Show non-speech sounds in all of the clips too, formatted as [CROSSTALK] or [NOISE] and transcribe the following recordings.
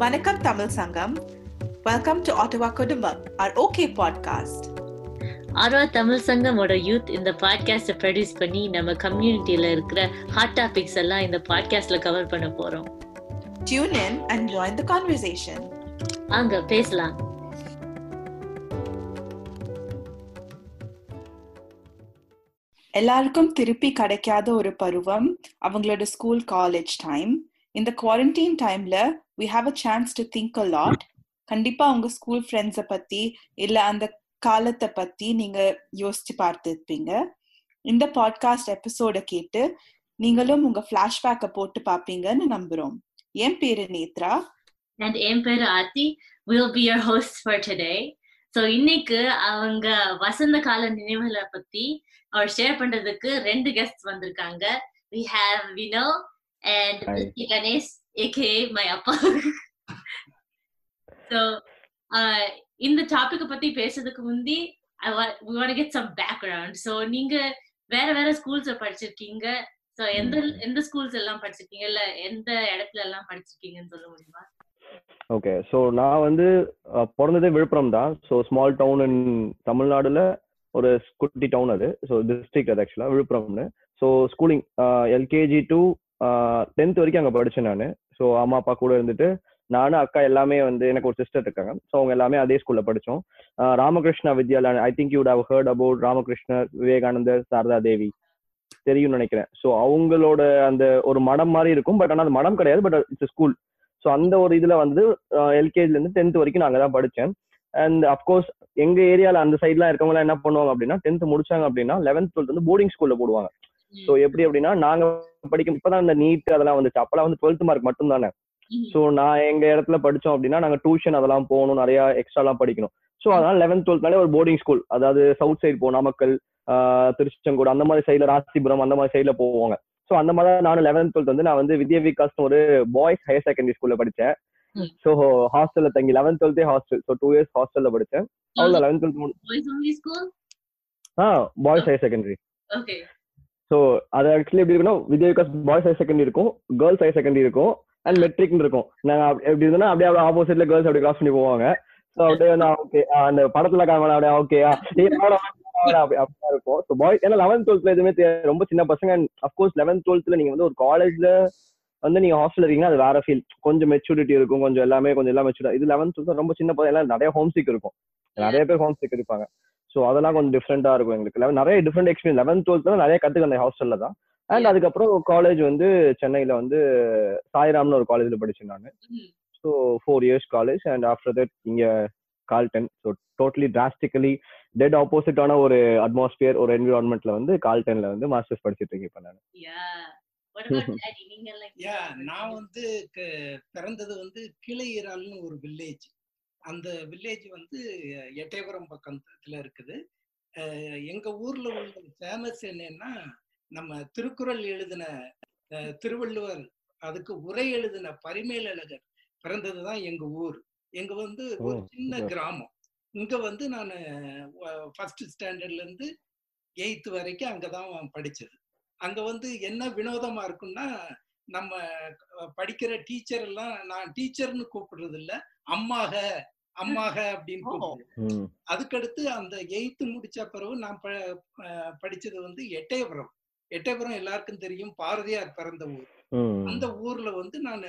Vanakkam Tamil Sangam. Welcome to Ottawa Kudumam, our OK podcast. Aarhus Tamil சங்கமோட youth இந்த podcast produce பண்ணி நம்ம கம்யூனிட்டியில இருக்கிற hot topics எல்லாம் இந்த பாட்காஸ்ட்ல கவர் பண்ண போறோம் Tune in and join the conversation. அங்க பேசலாம் எல்லாருக்கும் திருப்பி கிடைக்காத ஒரு பருவம் அவங்களோட ஸ்கூல் காலேஜ் டைம் இந்த குவாரண்டைன் டைம்ல we have a chance to think a lot. கண்டிப்பா உங்க ஸ்கூல் ஃப்ரெண்ட்ஸை பத்தி இல்ல அந்த காலத்தை பத்தி நீங்க யோசிச்சு பார்த்துருப்பீங்க. இந்த பாட்காஸ்ட் எபிசோட கேட்டு நீங்களும் உங்க ஃபிளாஷ்பேக்கை போட்டு பார்ப்பீங்கன்னு நம்புறோம். என் பேரு நேத்ரா. அண்ட் என் பேரு Aarthi. Will be your host for today so இன்னைக்கு அவங்க வசந்த கால நினைவுகளை பத்தி அவர் ஷேர் பண்றதுக்கு ரெண்டு கெஸ்ட் வந்திருக்காங்க. We have Vino and. Ganesh AK my அப்பா. ஸோ இந்த டாபிக்கை பத்தி பேசுறதுக்கு முந்தி கெட் சம் பேக்ரவுண்ட் ஸோ நீங்க வேற வேற ஸ்கூல்ஸ்ல படிச்சிருக்கீங்க. ஸோ எந்த எந்த ஸ்கூல்ஸ் எல்லாம் படிச்சிருக்கீங்க? இல்ல எந்த இடத்துல எல்லாம் படிச்சிருக்கீங்கன்னு சொல்ல முடியுமா? ஓகே ஸோ நான் வந்து பிறந்ததே விழுப்புரம் தான் ஸோ ஸ்மால் டவுன் இன் தமிழ்நாடுல ஒரு குட்டி டவுன் அது. ஸோ டிஸ்ட்ரிக்ட் அது ஆக்சுவலாக விழுப்புரம்னு. So schooling LKG to tenth வரைக்கும் அங்கே படித்தேன் நான். ஸோ அம்மா அப்பா கூட இருந்துட்டு நானும் அக்கா எல்லாமே வந்து எனக்கு ஒரு சிஸ்டர் இருக்காங்க. ஸோ அவங்க எல்லாமே அதே ஸ்கூல்ல படித்தோம் Ramakrishna Vidyalaya I think you'd have heard about ராமகிருஷ்ணர் விவேகானந்தர் சாரதா தேவி. தெரியும்னு நினைக்கிறேன். ஸோ அவங்களோட அந்த ஒரு மடம் மாதிரி இருக்கும். பட் ஆனால் அது மடம் கிடையாது. பட் இட்ஸ் ஸ்கூல் ஸோ அந்த ஒரு இதில் வந்து எல்கேஜிலேருந்து டென்த் வரைக்கும் நாங்கள் தான் படித்தேன் அண்ட் அஃப்கோர்ஸ் எங்கள் ஏரியாவில் அந்த சைட்லாம் இருக்கவங்களாம் என்ன பண்ணுவாங்க அப்படின்னா டென்த் முடிச்சாங்க அப்படின்னா லெவன்த் டுவெல்த் வந்து போர்டிங் ஸ்கூலில் போடுவாங்க. ஸோ எப்படி அப்படின்னா நாங்க படிக்கும் இப்பதான் இந்த நீட் அதெல்லாம் வந்துச்சு. அப்பெல்லாம் வந்து டுவெல்த் மார்க் மட்டும் தானே ஸோ நான் எங்க இடத்துல படிச்சோம் அப்படின்னா நாங்க டியூஷன் அதெல்லாம் போகணும் நிறைய எக்ஸ்ட்ராலாம் படிக்கணும். ஸோ அதனால லெவன்த் டுவெல்த்னாலே ஒரு போர்டிங் ஸ்கூல் அதாவது சவுத் சைடு போ நாமக்கல் ஆஹ் திருச்செங்கோடு அந்த மாதிரி சைடுல ராசிபுரம் அந்த மாதிரி சைடுல போவாங்க. ஸோ அந்த மாதிரி நானும் லெவன்த் டுவெல்த் வந்து நான் வந்து வித்யா விகாஸ் ஒரு பாய்ஸ் ஹையர் செகண்டரி ஸ்கூல்ல படிச்சேன். ம். ஸோ ஹாஸ்டல்ல தங்கி லெவன்த் டுவெல்த்தே ஹாஸ்டல் ஸோ டூ இயர்ஸ் ஹாஸ்டல்ல படிச்சேன். அவ்வளோ eleventh twelfth boys only school ஆ பாய்ஸ் ஹையர் செகண்டரி ஸோ அது ஆக்சுவலி எப்படி இருக்குன்னா Vijay Vikas boys higher secondary இருக்கும் கேர்ள்ஸ் ஹையர் செகண்டரி இருக்கும் அண்ட் மெட்ரிக்னு இருக்கும். நாங்க எப்படி இருந்தோம்னா அப்படியே ஆப்போசிட்ல கேர்ள்ஸ் அப்படி கிராஸ் பண்ணி போவாங்க. ஸோ அப்படியே நான் ஓகே அந்த படத்துல காமனா அப்படியே ஓகே அப்படிதான் இருக்கும். ஸோ பாய்ஸ் ஏன்னா லெவன்த் டுவெல்த்ல எதுவுமே தெரியாது. ரொம்ப சின்ன பசங்க அண்ட் அஃப்கோர்ஸ் லெவன்த் டுவெல்த்ல நீங்க வந்து ஒரு காலேஜ்ல வந்து நீங்க ஹாஸ்டல் இருக்கீங்கன்னா அது வேற ஃபீல் கொஞ்சம் மெச்சூரிட்டி இருக்கும் கொஞ்சம் எல்லாமே கொஞ்சம் எல்லாம் மெச்சூர் இது லெவன்த் டுவெல்த் ரொம்ப சின்ன பசங்க எல்லாம் நிறைய ஹோம் சீக் இருக்கும். நிறைய பேர் ஹோம் சீக் இருப்பாங்க ஸோ அதெல்லாம் கொஞ்சம் டிஃப்ரெண்டா இருக்கும் எங்களுக்கு. Eleven- நிறைய டிஃப்ரெண்ட் எக்ஸ்பீரியன்ஸ் லெவன்த் டுவெல்த்ல நிறைய கத்துக்க அந்த ஹாஸ்டல்ல தான். அண்ட் அதுக்கப்புறம் காலேஜ் வந்து சென்னையில வந்து சாய்ராம்னு ஒரு காலேஜ்ல படிச்சேன் நான். So four years college and after that இங்க Galten so totally drastically dead ஆப்போசிட்டான ஒரு அட்மாஸ்பியர் ஒரு என்விரான்மெண்ட்ல வந்து கால்டன்ல வந்து மாஸ்டர்ஸ் படிச்சிட்டு இருக்கேன் இப்போ [LAUGHS] நான். நான் வந்து பிறந்தது வந்து கிளையிறால்னு ஒரு வில்லேஜ் அந்த வில்லேஜ் வந்து எட்டயபுரம் பக்கத்துல இருக்குது. எங்க ஊர்ல உள்ள ஃபேமஸ் என்னன்னா நம்ம திருக்குறள் எழுதின திருவள்ளுவர் அதுக்கு உரை எழுதின பரிமேலழகர் பிறந்ததுதான் எங்க ஊர். எங்க வந்து ஒரு சின்ன. கிராமம். இங்க வந்து நான் ஃபர்ஸ்ட் ஸ்டாண்டர்ட்ல இருந்து எயித்து வரைக்கும் அங்கதான் படிச்சது. அங்க வந்து என்ன வினோதமா இருக்கும்னா நம்ம படிக்கிற டீச்சர் எல்லாம் நான் டீச்சர்னு கூப்பிடுறது இல்ல அம்மாக அம்மாக அப்படின்னு அதுக்கடுத்து அந்த எயித்து முடிச்ச பிறகு நான் படிச்சது வந்து எட்டயபுரம். எட்டயபுரம் எல்லாருக்கும் தெரியும். பாரதியார் பிறந்த ஊர். அந்த ஊர்ல வந்து நான்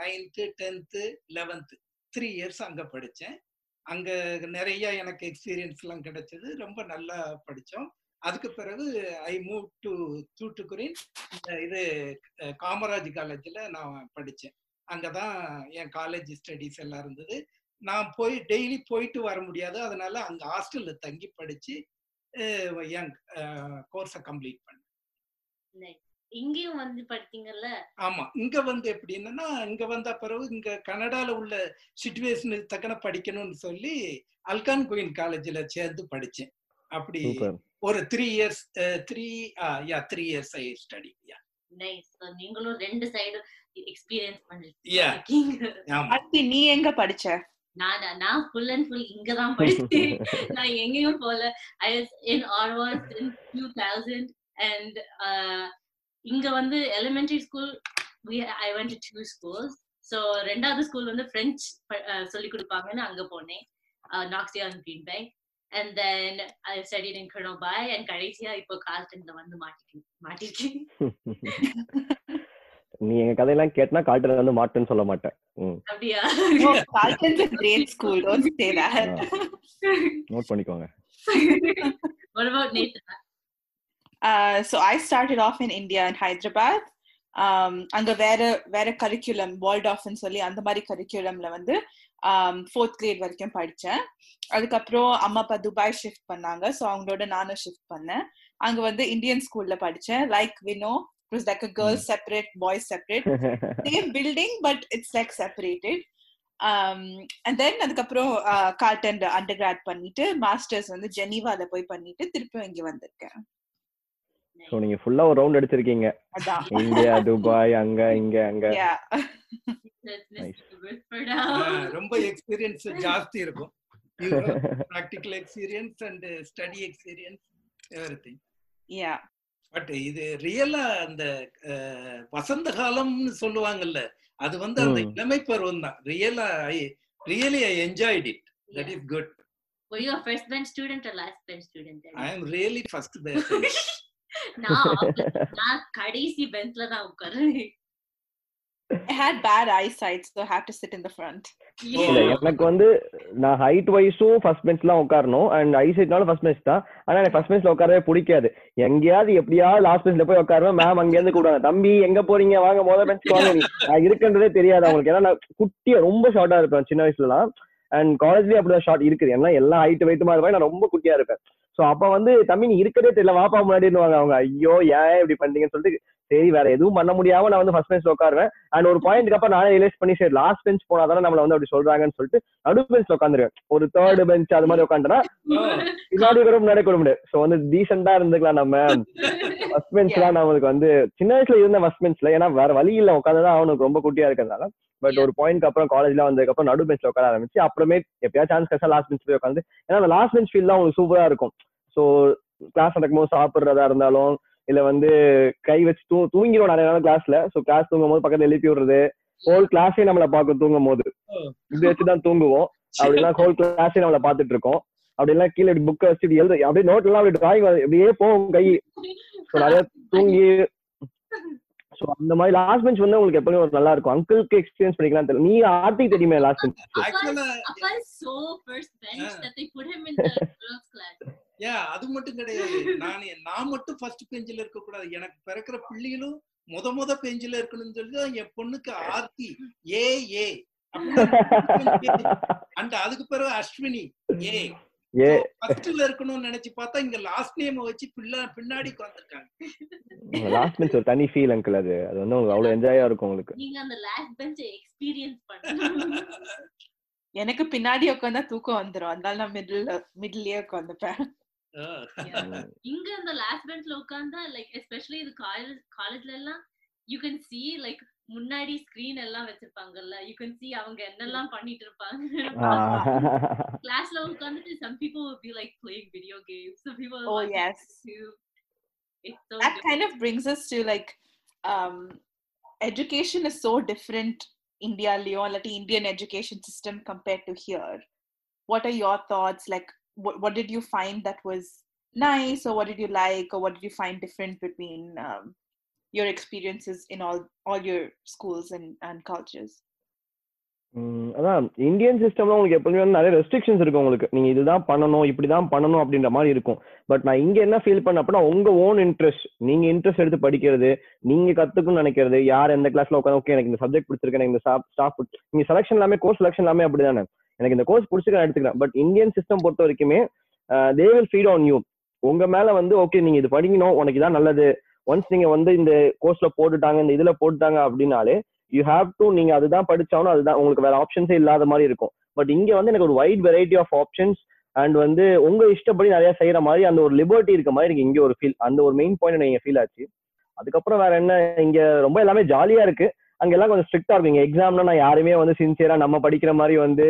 ninth tenth eleventh three years அங்க படிச்சேன். அங்க நிறைய எனக்கு எக்ஸ்பீரியன்ஸ் எல்லாம் கிடைச்சது. ரொம்ப நல்லா படிச்சோம். அதுக்கு பிறகு ஐ மூவ் டு தூட்டுக்குரின் இது காமராஜ் காலேஜ்ல நான் படிச்சேன். அங்கதான் என் காலேஜ் ஸ்டடீஸ் எல்லாம் இருந்தது. நான் போய் டெய்லி போயிட்டு வர முடியாது. அதனால அங்க ஹாஸ்டல்ல தங்கி படிச்சு என் கோர்ஸை கம்ப்ளீட் பண்ணேன். இங்கேயும் வந்து படித்தீங்கல்ல? ஆமா. இங்க வந்து எப்படின்னா இங்க வந்த பிறகு இங்க கனடால உள்ள சுச்சுவேஷனுக்கு தக்கன படிக்கணும்னு சொல்லி அல்கான் குயின் காலேஜ்ல சேர்ந்து படிச்சேன் அப்படி ஒரு three years three yeah three years I study yeah நீங்களும் ரெண்டு சைடு எக்ஸ்பீரியன்ஸ். பண்ணிருக்கீங்க அடுத்து நீ எங்க படிச்ச? நான் நான் ஃபுல் அண்ட் ஃபுல் இங்க தான் படிச்சேன். [LAUGHS] நான் எங்கேயும் போல. I was in Aarhus in two thousand and இங்க வந்து elementary school we I went to two schools. So ரெண்டாவது ஸ்கூல் வந்து பிரெஞ்சு சொல்லி கொடுப்பாங்கன்னு அங்க போனேன். நாக்ஸியா and green bank and then I studied in கர்னோபாய் and கடைசியா இப்போ கால்டன்ல வந்து மாட்டிருக்கேன் மாட்டிருக்கேன். [LAUGHS] நீ எங்க கதையெல்லாம் கேட்டனா கால்டன் வந்து மாட்டேன்னு சொல்ல மாட்டேன். அப்படியா? No, Carlton's a great school. Don't say that. Note பண்ணிக்கோங்க. What about Nathan? Uh, so I started off in India in Hyderabad. Um, அங்க வேற வேற கரிக்குலம் வால்டாஃப்னு சொல்லி அந்த மாதிரி கரிக்குலம்ல வந்து ஃபோர்த் கிரேட் வரைக்கும் படிச்சேன். அதுக்கப்புறம் அம்மா அப்பா துபாய் ஷிஃப்ட் பண்ணாங்க. ஸோ அவங்களோட நானும் ஷிஃப்ட் பண்ணேன். அங்க வந்து இந்தியன் ஸ்கூல்ல படிச்சேன். Like we know it was like a girls separate boys separate same building but it's like separated and then அதுக்கப்புறம் கால்டன் அண்டர் கிராட் பண்ணிட்டு மாஸ்டர்ஸ் வந்து ஜெனீவால போய் பண்ணிட்டு திருப்பி இங்க வந்திருக்கேன். சோ நீங்க ஃபுல்லா ஒரு ரவுண்ட் அடிச்சிருக்கீங்க இந்தியா துபாய் அங்க இங்க அங்க. ரொம்ப எக்ஸ்பீரியன்ஸ் ஜாஸ்தி இருக்கும் practical experience and study experience everything Yeah. But இது ரியலா அந்த வசந்த காலம்னு சொல்லுவாங்கல்ல அது வந்து அந்த. இளமை பருவம் தான் ரியலா I really I enjoyed it that. Is good Were you a first bench student or last bench student? I am really first நான் opposite. நான் கடைசி பெஞ்ச்ல தான் உட்காருவேன் I had bad eyesight, so I had to sit in the front. இல்ல எனக்கு வந்து நான் height வைஸும் first பெஞ்ச்லாம் உட்காரணும். அண்ட் ஐசைட்னாலும் ஃபர்ஸ்ட் பெஞ்ச் தான். ஆனா எனக்கு ஃபர்ஸ்ட் பெஞ்ச்ல உட்காரவே பிடிக்காது. எங்கேயாவது எப்படியாவது லாஸ்ட் பெஞ்ச்ல போய் உட்காருவேன். மேம் அங்க இருந்து கூப்பிடுவாங்க தம்பி எங்க போறீங்க? வாங்க முதல் பெஞ்ச் வாங்க. நீ நான் இருக்குன்றதே தெரியாது அவங்களுக்கு. ஏன்னா நான் குட்டியா ரொம்ப ஷார்ட்டா இருப்பேன். சின்ன வயசுலலாம். அண்ட் காலேஜ்லயே அப்படிதான் ஷார்ட் இருக்குது. ஏன்னா எல்லாம் ஹைட் வெயிட்டுமா இருப்பேன் நான் ரொம்ப குட்டியா இருப்பேன். சோ அப்ப வந்து தம்பி நீ இருக்கதே தெரியல. வாப்பா முன்னாடின்னு அவங்க ஐயோ ஏன் இப்படி பண்றீங்கன்னு சொல்லிட்டு சரி வேற எதுவும் பண்ண முடியாம நான் வந்து ஃபர்ஸ்ட் பெஞ்ச்ல உட்காருவேன். அண்ட் ஒரு பாயிண்ட்க்கு அப்புறம் நானே ரியலைஸ் பண்ணி சரி லாஸ்ட் பெஞ்ச் போனா தானே நம்மள வந்து அப்படி சொல்றாங்கன்னு சொல்லிட்டு நடு பெஞ்ச்ல உட்காந்துருவேன். ஒரு தேர்ட் பெஞ்ச் அது மாதிரி உட்காந்துனா பின்னாடி கூட முன்னாடி கூட முடியாது. சோ வந்து டீசெண்டா இருந்துக்கலாம் நம்ம. ஃபர்ஸ்ட் பெஞ்ச்லாம் நம்மளுக்கு வந்து சின்ன வயசுல இருந்த ஃபர்ஸ்ட் பெஞ்ச்ல ஏன்னா வேற வழி இல்ல உட்காந்துதான் அவனுக்கு ரொம்ப குட்டியா இருக்கிறதுனால. பட் ஒரு பாயிண்ட் அப்புறம் காலேஜ்ல வந்ததுக்கு அப்புறம் நடு பெஞ்ச்ல உட்கார ஆரம்பிச்சு அப்புறமே எப்பயாவது சான்ஸ் கிடைச்சா லாஸ்ட் பெஞ்ச் போய் உட்காந்து ஏன்னா அந்த லாஸ்ட் பெஞ்ச் ஃபீல் தான் உங்களுக்கு சூப்பரா இருக்கும். சோ கிளாஸ் நடக்கும்போது சாப்பிடுறதா இருந்தாலும் இல்ல வந்து கை வச்சு தூ தூங்கிடும் நிறைய நாள் கிளாஸ்ல சோ கிளாஸ் தூங்கும் போது பக்கத்துல எழுப்பி விடுறது. ஹோல் கிளாஸே நம்மள பார்க்கும் தூங்கும் போது இப்படி வச்சுதான் தூங்குவோம். அப்படிலாம் ஹோல் கிளாஸே நம்மள பாத்துட்டு இருக்கோம் அப்படி எல்லாம் கீழே புக்கை வச்சு இப்படி எழுது அப்படியே நோட் எல்லாம் அப்படி டிராயிங் இப்படியே போகும் கை. ஸோ நிறைய தூங்கி ஸோ அந்த மாதிரி லாஸ்ட் பெஞ்ச் வந்து உங்களுக்கு எப்பவுமே ஒரு நல்லா இருக்கும். அங்கிளுக்கு எக்ஸ்பீரியன்ஸ் பண்ணிக்கலாம் தெரியல. நீ ஆர்த்திக்கு தெரியுமே லாஸ்ட் பெஞ்ச் ஏன் அது மட்டும் கிடையாது. நான் நான் மட்டும் ஃபர்ஸ்ட் பெஞ்சில் இருக்க கூடாது எனக்கு பிறக்கிற பிள்ளைகளும் முத முத பெஞ்சில இருக்கணும்னு சொல்லி என் பொண்ணுக்கு ஆர்த்தி. ஏ ஏ. அண்ட் அதுக்கு பிறகு அஸ்வினி ஏ. ஏ. ஃபர்ஸ்ட்ல இருக்கணும்னு நினைச்சு பார்த்தா இங்க லாஸ்ட் நேம் வச்சு பிள்ளை பின்னாடி உட்காந்துருக்காங்க லாஸ்ட் பெஞ்ச் ஒரு தனி ஃபீல் அங்கிள் அது. அது வந்து உங்களுக்கு அவ்வளவு என்ஜாயா இருக்கும் உங்களுக்கு. நீங்க அந்த லாஸ்ட் பெஞ்ச் எக்ஸ்பீரியன்ஸ் எனக்கு பின்னாடி உட்காந்தா தூக்கம் வந்துரும். அதனால நான் மிடில் மிடில்லயே உட்காந்துப்பேன் ம். இங்க அந்த லாஸ்ட் பெஞ்ச்ல உட்கார்ந்தா லைக் எஸ்பெஷலி இது காலேஜ் காலேஜ்ல எல்லாம் யூ கேன் see லைக் முன்னாடி ஸ்கிரீன் எல்லாம் வச்சிருப்பாங்கல்ல யூ கேன் see அவங்க என்னெல்லாம் பண்ணிட்டு இருப்பாங்க கிளாஸ்ல உட்கார்ந்துட்டு some people will be like playing video games some people will Oh, watch yes. YouTube. It's so that good. kind of brings us to like um, education is so different india leon like the indian education system compared to here what are your thoughts like what, what did you find that was nice or what did you like or what did you find different between um, your experiences in all all your schools and, and cultures அதான் Indian சிஸ்டம்ல உங்களுக்கு எப்பவுமே நிறைய restrictions இருக்கும் உங்களுக்கு. நீங்க இதுதான் பண்ணணும் இப்படிதான் பண்ணணும் அப்படின்ற மாதிரி இருக்கும். பட் நான் இங்க என்ன ஃபீல் பண்ண அப்படின்னா உங்க ஓன் இன்ட்ரெஸ்ட் நீங்க இன்ட்ரெஸ்ட் எடுத்து படிக்கிறது நீங்க கத்துக்கணும்னு நினைக்கிறது யார் எந்த கிளாஸ்ல உட்காந்து ஓகே எனக்கு இந்த சப்ஜெக்ட் பிடிச்சிருக்கு எனக்கு இந்த ஸ்டாஃப் நீங்க செலக்ஷன் எல்லாமே கோர்ஸ் செலக்ஷன் எல்லாமே அப்படிதானே. எனக்கு இந்த கோர்ஸ் பிடிச்சிக்க நான் எடுத்துக்கிறேன். பட் இந்தியன் சிஸ்டம் பொறுத்த வரைக்குமே they will feed on you உங்க மேல வந்து ஓகே நீங்க இது படிக்கணும் உனக்கு இதான் நல்லது. ஒன்ஸ் நீங்க வந்து இந்த கோர்ஸ்ல போட்டுட்டாங்க இந்த இதுல போட்டுட்டாங்க அப்படின்னாலே யூ ஹாவ் டு நீங்க அதுதான் படிச்சாலும் அதுதான் உங்களுக்கு வேற ஆப்ஷன்ஸே இல்லாத மாதிரி இருக்கும். பட் இங்க வந்து எனக்கு ஒரு wide variety of options and வந்து உங்க இஷ்டப்படி நிறைய செய்யற மாதிரி அந்த ஒரு லிபர்ட்டி இருக்க மாதிரி எனக்கு இங்க ஒரு ஃபீல் அந்த ஒரு மெயின் பாயிண்ட் எனக்கு ஃபீல் ஆச்சு. அதுக்கப்புறம் வேற என்ன இங்க ரொம்ப எல்லாமே ஜாலியா இருக்கு. அங்க எல்லாம் கொஞ்சம் ஸ்ட்ரிக்டா இருக்கும் இங்க எக்ஸாம்னா நான் யாருமே வந்து சின்சியரா நம்ம படிக்கிற மாதிரி வந்து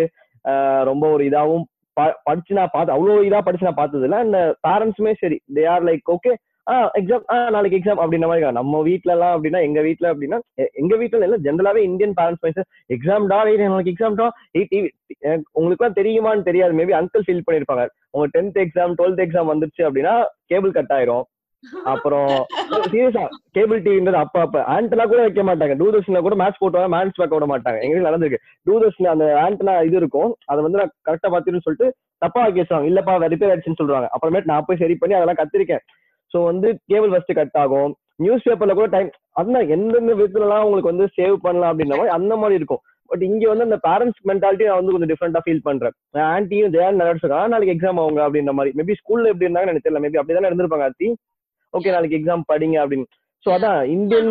ரொம்ப ஒரு இதாவும் ப- படிச்சு நான் பார்த்து அவ்வளோ இதா படிச்சு நான் பார்த்தது இல்லை அந்த பேரண்ட்ஸுமே uh, சரி they are like okay ah exam ah நாளைக்கு எக்ஸாம் அப்படின்ற மாதிரி நம்ம வீட்ல எல்லாம் அப்படின்னா எங்க வீட்ல அப்படின்னா எங்க வீட்ல இல்ல ஜென்ரலாவே இந்தியன் பேரண்ட்ஸ் மைண்ட் எக்ஸாம் டா நாளைக்கு எக்ஸாம் டா ஏய் உங்களுக்கு எல்லாம் தெரியுமான்னு தெரியாது. மேபி அங்கிள் ஃபீல் பண்ணிருப்பாங்க. உங்க டென்த் எக்ஸாம் டுவெல்த் எக்ஸாம் வந்துருச்சு அப்படின்னா கேபிள் கட் ஆயிரும். அப்புறம் சீரியஸா கேபிள் டிவின்றது அப்ப அப்ப ஆண்டனா கூட வைக்க மாட்டாங்க. தூர்தர்ஷன்ல கூட மேட்ச் போட்டு மேட்ச் பார்க்க விட மாட்டாங்க. எங்க நடந்திருக்கு. தூர்தர்ஷன்ல அந்த ஆண்டனா இது இருக்கும். அதை வந்து நான் கரெக்டா பாத்துருன்னு சொல்லிட்டு தப்பா வைக்க வச்சாங்க இல்லப்பா ரிப்பேர் ஆயிடுச்சுன்னு சொல்றாங்க அப்புறமேட்டு நான் போய் சரி பண்ணி அதெல்லாம் கத்திருக்கேன். சோ வந்து கேபிள் ஃபர்ஸ்ட் கட் ஆகும். நியூஸ் பேப்பர்ல கூட டைம் அதுதான் எந்தெந்த விதத்துலலாம் உங்களுக்கு வந்து சேவ் பண்ணலாம் அப்படின்ற மாதிரி அந்த மாதிரி இருக்கும். பட் இங்க வந்து அந்த பேரண்ட்ஸ் மென்டாலிட்டி நான் வந்து கொஞ்சம் டிஃப்ரெண்டா ஃபீல் பண்றேன். ஆன்டியும் ஜெயான் நடச்சிருக்காங்க நாளைக்கு எக்ஸாம் அவங்க அப்படின்ற மாதிரி. மேபி ஸ்கூல்ல எப்படி இருந்தாங்கன்னு எனக்கு தெரியல. மேபி அப்படிதான் இருந்திருப்பாங்க ஆர்த்தி ஓகே நாளைக்கு எக்ஸாம் படிங்க அப்படின்னு. சோ அதான் இந்தியன்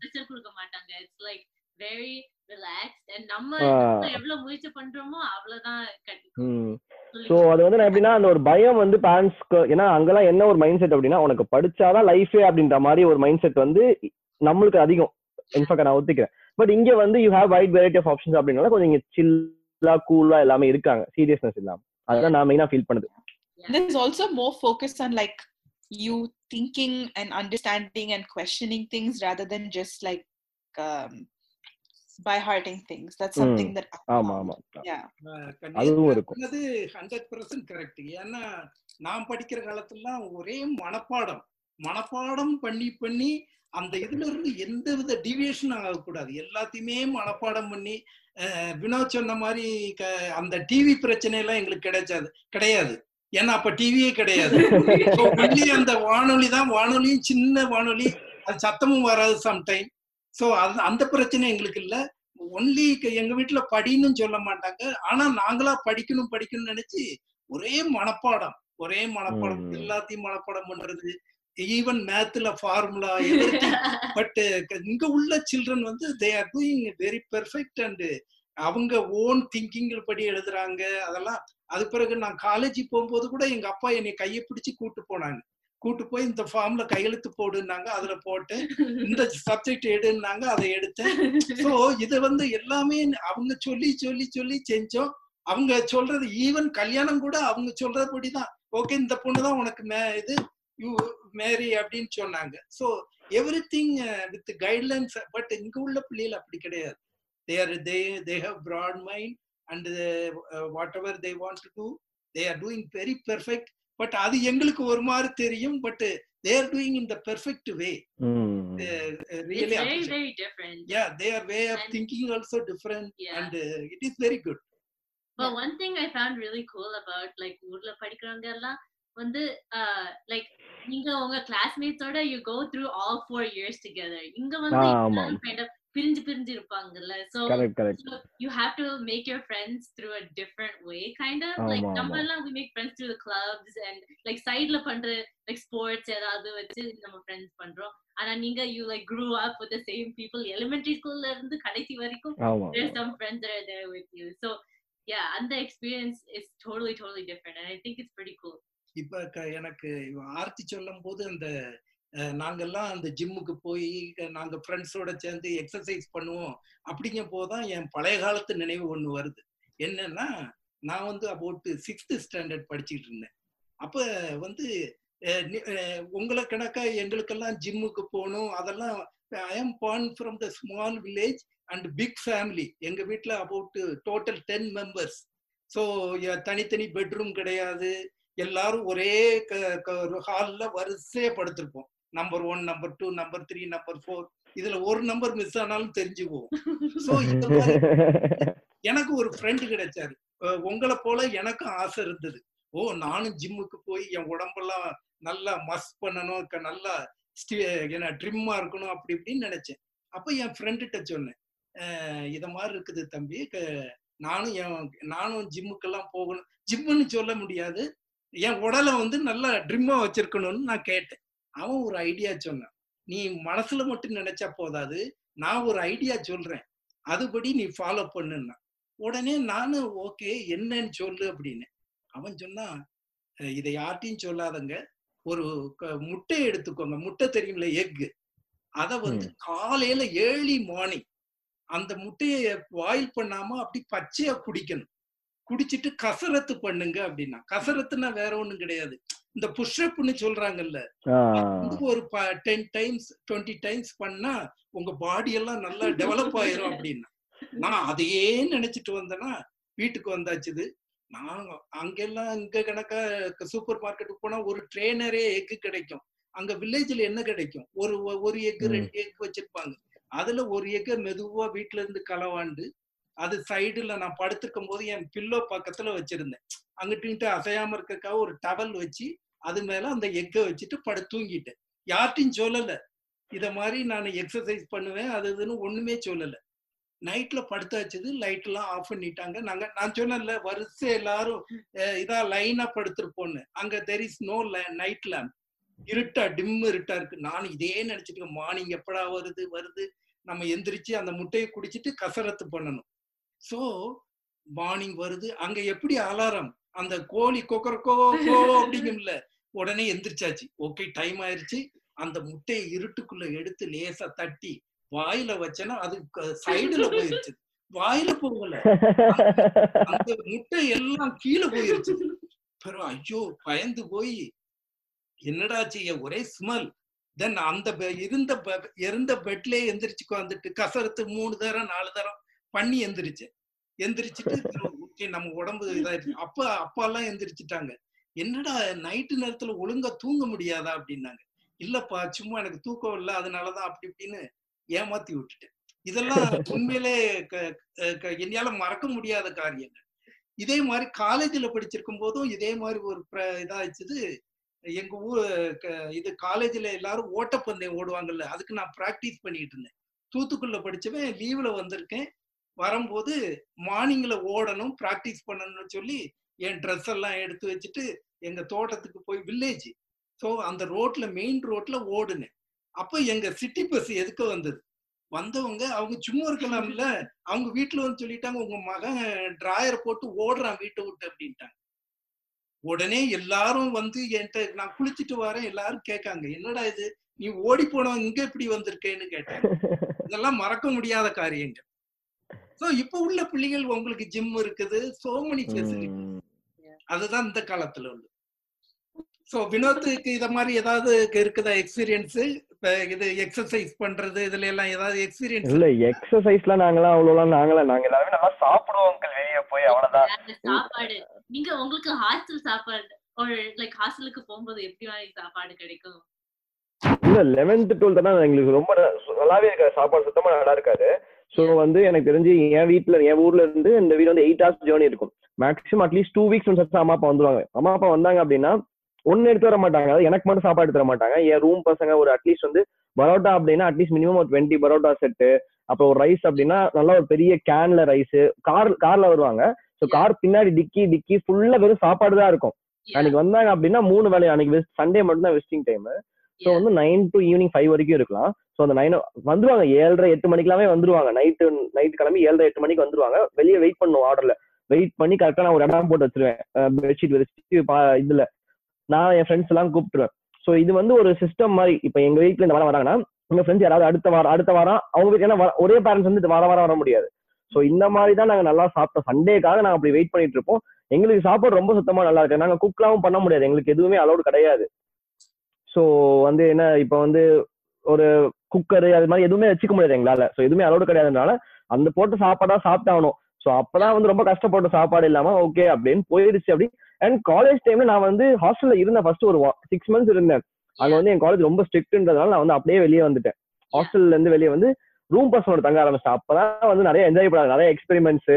ப்ரெஷர் கொடுக்க மாட்டாங்க. It's like very relaxed and நம்ம எவ்வளவு முயற்சி பண்றோமோ அவ்வளவுதான் ஸோ அது வந்து நான் எப்படின்னா அந்த ஒரு பயம் வந்து பேரண்ட்ஸ்க்கு ஏன்னா அங்கெல்லாம் என்ன ஒரு மைண்ட் செட் அப்படின்னா உனக்கு படிச்சாதான் லைஃபே அப்படின்ற மாதிரி ஒரு மைண்ட் செட் வந்து நம்மளுக்கு அதிகம். இன்ஃபேக்ட் நான் ஒத்துக்கிறேன். பட் இங்க வந்து you have wide variety of options அப்படின்னால கொஞ்சம் இங்க சில்லா கூலா எல்லாமே இருக்காங்க. சீரியஸ்னஸ் இல்லாம. அதுதான் நான் மெயினா ஃபீல் பண்ணுது. There's also more focus on like you thinking and understanding and questioning things rather than just like um, by hearting things. That's Mm. something that ஆமா. ஆமா Yeah. அதுவும் இருக்கும். அது ஹண்ட்ரட் பர்சன்ட் கரெக்ட் ஏன்னா நான் படிக்கிற காலத்துலாம் ஒரே மனப்பாடம் மனப்பாடம் பண்ணி பண்ணி அந்த இதுல இருந்து எந்த வித டிவியேஷன் ஆகக்கூடாது எல்லாத்தையுமே மனப்பாடம் பண்ணி வினோத் சொன்ன மாதிரி அந்த டிவி பிரச்சனை எல்லாம் எங்களுக்கு கிடைச்சாது கிடையாது ஏன்னா அப்ப டிவியே கிடையாது. அந்த வானொலி தான் வானொலியும் சின்ன வானொலி. அது சத்தமும் வராது சம்டைம் ஸோ அது அந்த பிரச்சனை எங்களுக்கு இல்ல. ஒன்லி எங்க வீட்டுல படின்னு சொல்ல மாட்டாங்க. ஆனா நாங்களா படிக்கணும் படிக்கணும்னு நினைச்சு ஒரே மனப்பாடம். ஒரே மனப்பாடம். எல்லாத்தையும் மனப்பாடம் பண்றது. ஈவன் மேத்ல ஃபார்முலா பட் இங்க உள்ள சில்ட்ரன் வந்து they are doing very perfect and அவங்க ஓன் திங்கிங் படி எழுதுறாங்க அதெல்லாம் அது பிறகு நான் காலேஜ் போகும்போது கூட எங்க அப்பா என்னை கையை பிடிச்சு கூட்டு போனாங்க. கூட்டு போய் இந்த ஃபார்ம்ல கையெழுத்து போடுனாங்க அதுல போட்டு இந்த சப்ஜெக்ட் எடுன்னாங்க அதை எடுத்தேன். ஸோ இது வந்து எல்லாமே அவங்க சொல்லி சொல்லி சொல்லி செஞ்சோம். அவங்க சொல்றது ஈவன் கல்யாணம் கூட அவங்க சொல்றபடிதான் ஓகே இந்த பொண்ணு தான் உனக்கு மே இது யூ மேரி அப்படின்னு சொன்னாங்க. So everything with guidelines but இங்க உள்ள பிள்ளைகள் அப்படி கிடையாது. They are they they have broad mind and whatever they want to do they are doing very perfect but அது எங்களுக்கு ஒரு மாதிரி தெரியும் but they are doing in the perfect way ம். it's really very very different yeah their way of And- thinking also different Yeah. and uh, it is very good But one thing I found really cool about like ஊர்ல படிக்கிறவங்க எல்லாம் வந்து uh, like நீங்க உங்க classmates-ஓட you go through all four years together இங்க வந்து பிரிஞ்சு பிரிஞ்சு இருப்பாங்கல்ல you have to make your friends through a different way, kind of. like ஆமா, நம்ம. எல்லாம் we make friends through the clubs and like sideல பண்ற like sports ஏதாவது வச்சு நம்ம friends பண்றோம். ஆனா நீங்க you like grew up with the same people elementary schoolல இருந்து கடைசி வரைக்கும் some friends that are there with you. So yeah, அந்த experience is totally totally different and I think it's pretty cool. இப்ப எனக்கு இவ ஆர்த்தி சொல்லும் போது அந்த நாங்கெல்லாம் அந்த ஜிம்முக்கு போய் நாங்க ஃப்ரெண்ட்ஸோட சேர்ந்து எக்ஸசைஸ் பண்ணுவோம். அப்படிங்க போதான் என் பழைய காலத்து நினைவு ஒண்ணு வருது. என்னன்னா நான் வந்து அபவுட் சிக்ஸ்த் ஸ்டாண்டர்ட் படிச்சுட்டு இருந்தேன் அப்ப வந்து உங்களை கணக்கா எங்களுக்கெல்லாம் ஜிம்முக்கு போகணும் அதெல்லாம் I am born from the small village and big family எங்க வீட்டில் about total ten members so தனித்தனி பெட்ரூம் கிடையாது. எல்லாரும் ஒரே ஹாலில் வரிசையா படுத்திருப்போம். Number one number two number three number four இதுல ஒரு நம்பர் மிஸ் ஆனாலும் தெரிஞ்சு போகும் ஸோ [LAUGHS] இந்த மாதிரி எனக்கு ஒரு ஃப்ரெண்டு கிடைச்சாரு. உங்களை போல எனக்கும் ஆசை இருந்தது. ஓ நானும் ஜிம்முக்கு போய் என் உடம்பெல்லாம் நல்லா மஸ் பண்ணணும் நல்லா என்ன ட்ரிம்மா இருக்கணும் அப்படி இப்படின்னு நினைச்சேன். அப்ப என் ஃப்ரெண்டுகிட்ட சொன்னேன். இத மாதிரி இருக்குது தம்பி. நானும் என் நானும் ஜிம்முக்கெல்லாம் போகணும். ஜிம்முன்னு சொல்ல முடியாது. என் உடலை வந்து நல்லா ட்ரிம்மா வச்சிருக்கணும்னு நான் கேட்டேன். அவன் ஒரு ஐடியா சொன்னான். நீ மனசுல மட்டும் நினைச்சா போதாது. நான் ஒரு ஐடியா சொல்றேன். அதுபடி நீ ஃபாலோ பண்ணுன்னா. உடனே நானும் ஓகே என்னன்னு சொல்லு அப்படின்னு. அவன் சொன்னான் "அஹ் இதை யார்ட்டையும் சொல்லாதங்க. ஒரு முட்டை எடுத்துக்கோங்க. முட்டை தெரியும்ல எக் அத வந்து காலையில ஏர்லி மார்னிங் அந்த முட்டையை பாயில் பண்ணாம அப்படி பச்சையா குடிக்கணும். குடிச்சிட்டு கசரத்து பண்ணுங்க அப்படின்னா. கசரத்துனா வேற ஒண்ணும் கிடையாது. இந்த புஷ்அப்னு சொல்றாங்கல்ல. ஒரு டென் டைம்ஸ் டுவெண்ட்டி டைம்ஸ் பண்ணா உங்க பாடி எல்லாம் நல்லா டெவலப் ஆயிரும் அப்படின்னா. நான் அதையே நினைச்சிட்டு வந்தேன்னா வீட்டுக்கு வந்தாச்சுது நான் அங்கெல்லாம் இங்க கணக்கா சூப்பர் மார்க்கெட்டுக்கு போனா ஒரு ட்ரெயினரே எக்கு கிடைக்கும். அங்க வில்லேஜ்ல என்ன கிடைக்கும்? ஒரு ஒரு எக்கு ரெண்டு எக் வச்சிருப்பாங்க. அதுல ஒரு எக்க மெதுவா வீட்டுல இருந்து களவாண்டு அது சைடுல நான் படுத்துக்கும் போது என் பில்லோ பக்கத்துல வச்சிருந்தேன். அங்கிட்டு அசையாம இருக்கக்காக ஒரு டவல் வச்சு அது மேல அந்த எக்கை வச்சுட்டு படு தூங்கிட்டேன். யார்ட்டையும் சொல்லல. இத மாதிரி நான் எக்ஸசைஸ் பண்ணுவேன் அது இதுன்னு ஒண்ணுமே சொல்லல. நைட்ல படுத்தாச்சுது லைட் எல்லாம் ஆஃப் பண்ணிட்டாங்க. நாங்க நான் சொன்னேன்ல வரிசை எல்லாரும் இதா லைனா படுத்திருப்போன்னு அங்க there is no night lamp இருட்டா டிம் இருட்டா இருக்கு. நான் இதே நினைச்சிட்டு மார்னிங் எப்படா வருது வருது. நம்ம எந்திரிச்சு அந்த முட்டையை குடிச்சிட்டு கசரத்து பண்ணணும். சோ மார்னிங் வருது. அங்க எப்படி அலாரம் அந்த கோழி கொக்கரக்கோ அப்படிங்கும்ல. உடனே எந்திரிச்சாச்சு. ஓகே டைம் ஆயிருச்சு. அந்த முட்டையை இருட்டுக்குள்ள எடுத்து லேசா தட்டி வாயில வச்சேன்னா அது சைடுல போயிருச்சு. வாயில போகல. அந்த முட்டை எல்லாம் கீழே போயிருச்சு. பெரும் ஐயோ பயந்து போய் என்னடா செய்ய ஒரே ஸ்மெல் தென் அந்த இருந்த இருந்த பெட்லயே எந்திரிச்சு வந்துட்டு கசரத்து மூணு தரம் நாலு தரம் பண்ணி எந்திரிச்சேன் எந்திரிச்சிட்டு ஓகே நம்ம உடம்பு இதாயிடுச்சு. அப்பா அப்பா எல்லாம் எந்திரிச்சிட்டாங்க. என்னடா நைட்டு நேரத்துல ஒழுங்கா தூங்க முடியாதா அப்படின்னாங்க. இல்லப்பா சும்மா எனக்கு தூக்கம் இல்லை அதனாலதான் அப்படி இப்படின்னு ஏமாத்தி விட்டுட்டேன். இதெல்லாம் உண்மையிலே என்னால மறக்க முடியாத காரியங்கள். இதே மாதிரி காலேஜில் படிச்சிருக்கும் போதும் இதே மாதிரி ஒரு இதாச்சுது எங்க ஊர் இது காலேஜ்ல எல்லாரும் ஓட்டப்பந்தயம் ஓடுவாங்கல்ல அதுக்கு நான் ப்ராக்டிஸ் பண்ணிட்டு இருந்தேன். தூத்துக்குள்ள படிச்சவன் லீவ்ல வந்திருக்கேன். வரும்போது மார்னிங்ல ஓடணும் ப்ராக்டிஸ் பண்ணணும்னு சொல்லி என் ட்ரெஸ் எல்லாம் எடுத்து வச்சுட்டு எங்க தோட்டத்துக்கு போய் வில்லேஜ் ஸோ அந்த ரோட்ல மெயின் ரோட்ல ஓடுனேன். அப்போ எங்க சிட்டி பஸ் எதுக்கு வந்தது? வந்தவங்க அவங்க சும்மா இருக்கலாம்ல அவங்க வீட்டுல வந்து சொல்லிட்டாங்க உங்க மகன் டிராயர் போட்டு ஓடுறான் வீட்டை விட்டு அப்படின்ட்டாங்க. உடனே எல்லாரும் வந்து என்கிட்ட நான் குளிச்சுட்டு வரேன். எல்லாரும் கேட்காங்க என்னடா இது? நீ ஓடி போனவன் இங்க இப்படி வந்திருக்கேன்னு கேட்டேன் இதெல்லாம் மறக்க முடியாத காரியங்கள். சோ இப்ப உள்ள பிள்ளைகள் உங்களுக்கு ஜிம் இருக்குது. சோ மெனி ஃபெசிலிட்டி அதுதான் இந்த காலத்துல உள்ள சோ வினோத்துக்கு இத மாதிரி ஏதாவது இருக்குதா? எக்ஸ்பீரியன்ஸ் இது எக்ஸசைஸ் பண்றது இதுல எல்லாம் ஏதாவது எக்ஸ்பீரியன்ஸ் இல்ல எக்ஸசைஸ்லாம் நாங்களாம் அவ்வளவுலாம் நாங்களா நாங்க எல்லாருமே நல்லா சாப்பிடுவோம் அங்கிள் வெளிய போய் அவ்வளவுதான். சாப்பாடு. நீங்க உங்களுக்கு ஹாஸ்டல் சாப்பாடு லைக் ஹாஸ்டலுக்கு போகும்போது எப்படி மாதிரி சாப்பாடு கிடைக்கும்? இல்ல லெவன்த் டுவெல்த் தான் எங்களுக்கு ரொம்ப நல்லாவே இருக்காது. சாப்பாடு சுத்தமா நல்லா இருக்காது. ஸோ வந்து எனக்கு தெரிஞ்சு என் வீட்டுல என் ஊர்ல இருந்து இந்த வீடு வந்து எயிட் ஹவர்ஸ் ஜேர்னி இருக்கும். Maximum at least two weeks once அம்மா அப்பா வந்துருவாங்க. அம்மா அப்பா வந்தாங்க அப்படின்னா ஒன்னு எடுத்து வர மாட்டாங்க. அதாவது எனக்கு மட்டும் சாப்பாடு எடுத்து வர மாட்டாங்க. என் ரூம் பசங்க ஒரு அட்லீஸ்ட் வந்து பரோட்டா அப்படின்னா அட்லீஸ்ட் மினிமம் ஒரு டுவெண்ட்டி பரோட்டா செட்டு அப்புறம் ஒரு ரைஸ் அப்படின்னா நல்லா ஒரு பெரிய கேன்ல ரைஸ் கார் கார்ல வருவாங்க. ஸோ கார் பின்னாடி டிக்கி டிக்கி ஃபுல்லா வெறும் சாப்பாடு தான் இருக்கும். அன்னைக்கு வந்தாங்க அப்படின்னா மூணு வேலை அன்னைக்கு சண்டே மட்டும் தான் விசிட்டிங் டைம் ஸோ வந்து நைன் டு ஈவினிங் ஃபைவ் வரைக்கும் இருக்கலாம். ஸோ அந்த நைன் வந்துருவாங்க. ஏழரை எட்டு மணிக்கெல்லாமே வந்துருவாங்க. நைட்டு நைட் கிளம்பி ஏழரை எட்டு மணிக்கு வந்துருவாங்க. வெளியே வெயிட் பண்ணும் ஆர்டர்ல வெயிட் பண்ணி கரெக்டாக நான் ஒரு இடம் போட்டு வச்சிருவேன். பெட்ஷீட் வச்சு இதுல. நான் என் ஃப்ரெண்ட்ஸ் எல்லாம் கூப்பிட்டுருவேன். ஸோ இது வந்து ஒரு சிஸ்டம் மாதிரி. இப்போ எங்க வீட்டில் இந்த வாரம் வராங்கன்னா உங்க ஃப்ரெண்ட்ஸ் யாராவது அடுத்த வாரம் அடுத்த வாரம் அவங்க வீட்டு ஏன்னா ஒரே பேரண்ட்ஸ் வந்து வார வாரம் வர முடியாது. ஸோ இந்த மாதிரி தான் நாங்கள் நல்லா சாப்பிட்டோம். சண்டேக்காக நாங்கள் அப்படி வெயிட் பண்ணிட்டு இருப்போம். எங்களுக்கு சாப்பாடு ரொம்ப சுத்தமாக நல்லா இருக்கு. நாங்கள் குக்லாம் பண்ண முடியாது. எங்களுக்கு எதுவுமே அலௌடு கிடையாது. ஸோ வந்து என்ன இப்போ வந்து ஒரு குக்கரு அது மாதிரி எதுவுமே வச்சுக்க முடியாது எங்களால. ஸோ எதுவுமே அலோடு கிடையாதுனால அந்த போட்டு சாப்பாடா சாப்பிட்டாகணும் ஸோ அப்பதான் வந்து ரொம்ப கஷ்டப்பட்ட சாப்பாடு இல்லாம ஓகே அப்படின்னு போயிடுச்சு அப்படி. அண்ட் காலேஜ் டைம்ல நான் வந்து ஹாஸ்டல்ல இருந்தேன் ஃபர்ஸ்ட் ஒரு சிக்ஸ் மந்த்ஸ் இருந்தேன். அங்க வந்து என் காலேஜ் ரொம்ப ஸ்ட்ரிக்ட்ன்றதுனால நான் வந்து அப்படியே வெளியே வந்துட்டேன். ஹாஸ்டல்ல இருந்து வெளியே வந்து ரூம் பர்சனோட தங்க ஆரம்பிச்சேன் அப்பதான் வந்து நிறைய என்ஜாய் பண்ணாங்க. நிறைய எக்ஸ்பெரிமெண்ட்ஸ்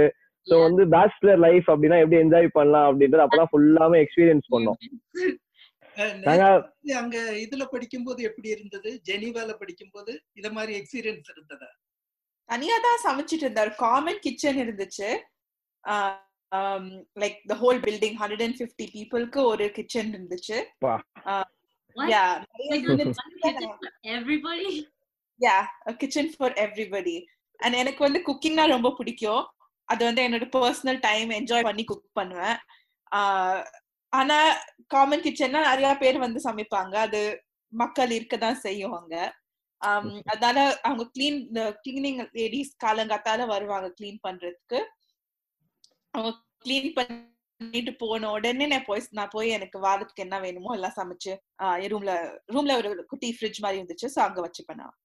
ஸோ வந்து பேச்சுலர் லைஃப் அப்படின்னா எப்படி என்ஜாய் பண்ணலாம் அப்படின்றது அப்பதான் ஃபுல்லாமே எக்ஸ்பீரியன்ஸ் பண்ணோம். [LAUGHS] அங்க இதுல படிக்கும்போது எப்படி இருந்தது? ஜெனிவால படிக்கும்போது இத மாதிரி எக்ஸ்பீரியன்ஸ் இருந்ததா? தனியா தான் சமைச்சிட்டு இருந்தாரு. காமன் கிச்சன் இருந்துச்சு. Like the whole building hundred and fifty பீப்புளுக்கு ஒரு கிச்சன் இருந்துச்சு. Yeah kitchen for everybody and எனக்கு வந்து குக்கிங்னா ரொம்ப பிடிக்கும். அது வந்து என்னோட பர்சனல் டைம் என்ஜாய் பண்ணி குக் பண்ணுவேன். ஆனா காமன் கிச்சன்னா நிறைய பேர் வந்து சமைப்பாங்க. அது மக்கள் இருக்கதான் செய்வாங்க அதனால அவங்க கிளீன் கிளீனிங் லேடிஸ் காலங்காத்தால வருவாங்க கிளீன் பண்றதுக்கு. அவங்க க்ளீன் பண்ணிட்டு போன உடனே நான் போய் நான் போய் எனக்கு வாரத்துக்கு என்ன வேணுமோ எல்லாம் சமைச்சு ரூம்ல ரூம்ல ஒரு குட்டி ஃப்ரிட்ஜ் மாதிரி இருந்துச்சு. சோ அங்க வச்சுப்பேன் நான்.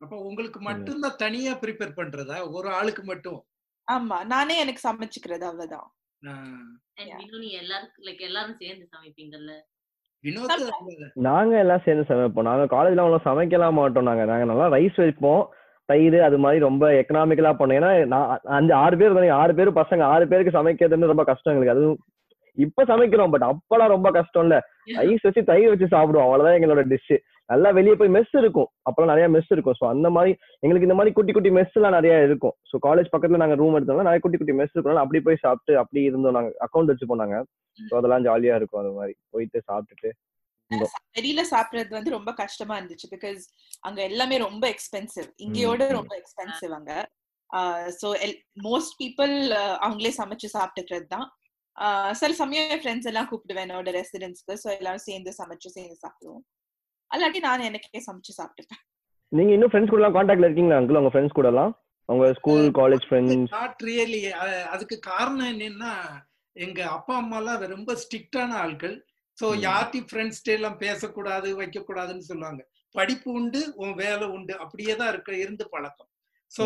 அப்ப உங்களுக்கு மட்டும்தான் தனியா ப்ரிப்பேர் பண்றதா? ஒரு ஆளுக்கு மட்டும்? ஆமா. நானே எனக்கு சமைச்சுக்கிறது அவ்வளவுதான். நாங்க எல்லாம் சேர்ந்து சமைப்போம். நாங்க காலேஜ்ல அவ்வளவு சமைக்கலாம் மாட்டோம் நாங்க. நாங்க நல்லா ரைஸ் வைப்போம் தயிர் அது மாதிரி ரொம்ப எக்கனாமிக்கலா பண்ணோம் ஏன்னா நான் அஞ்சு ஆறு பேர் இருந்தாங்க ஆறு பேர் பசங்க ஆறு பேருக்கு சமைக்கிறதுன்னு ரொம்ப கஷ்டம் எங்களுக்கு. அதுவும் இப்ப சமைக்கிறோம் பட் அப்பெல்லாம் ரொம்ப கஷ்டம் இல்ல ரைஸ் [LAUGHS] வச்சு தயிர் வச்சு சாப்பிடுவோம். அவ்வளவுதான் எங்களோட டிஷ் நல்லா வெளியே போய் மெஸ் இருக்கும். அப்பெல்லாம் நிறைய மெஸ் இருக்கும். ஸோ அந்த மாதிரி எங்களுக்கு இந்த மாதிரி குட்டி குட்டி மெஸ் எல்லாம் நிறைய இருக்கும். ஸோ காலேஜ் பக்கத்துல நாங்க ரூம் எடுத்தோம்னா நிறைய குட்டி குட்டி மெஸ் இருக்கனால அப்படி போய் சாப்பிட்டு அப்படி இருந்தோம் நாங்க. அக்கௌண்ட் வச்சு போனாங்க. ஸோ அதெல்லாம் ஜாலியா இருக்கும் அது மாதிரி. போயிட்டு சாப்பிட்டுட்டு வெளியில சாப்பிடுறது வந்து ரொம்ப கஷ்டமா இருந்துச்சு. பிகாஸ் அங்க எல்லாமே ரொம்ப எக்ஸ்பென்சிவ் இங்கேயோட. ரொம்ப எக்ஸ்பென்சிவ் அங்க. ஸோ மோஸ்ட் பீப்புள் அவங்களே சமைச்சு சாப்பிட்டுக்கிறது தான். சில சமயம் என் ஃப்ரெண்ட்ஸ் எல்லாம் கூப்பிடுவேன் என்னோட ரெசிடென்ஸ்க்கு ஸோ எல்லாரும் சேர்ந்து சமைச்சு சேர்ந்து சாப்பிடுவோம். அல்லாட்டி நான் எனக்கே சமைச்சு சாப்பிட்டுப்பேன். நீங்க இன்னும் ஃப்ரெண்ட்ஸ் கூட காண்டாக்ட்ல இருக்கீங்களா அங்கிள் உங்க ஃப்ரெண்ட்ஸ் கூட எல்லாம் உங்க school college friends not really அதுக்கு காரணம் என்னன்னா எங்க அப்பா அம்மா எல்லாம் ரொம்ப ஸ்ட்ரிக்டான ஆட்கள் சோ ம். யார்ட்டையும் ஃப்ரெண்ட்ஸ் எல்லாம் பேசக்கூடாது வைக்கக்கூடாதுன்னு சொல்லுவாங்க. படிப்பு உண்டு உன் வேலை உண்டு. அப்படியே தான் இருக்க இருந்து பழக்கம். சோ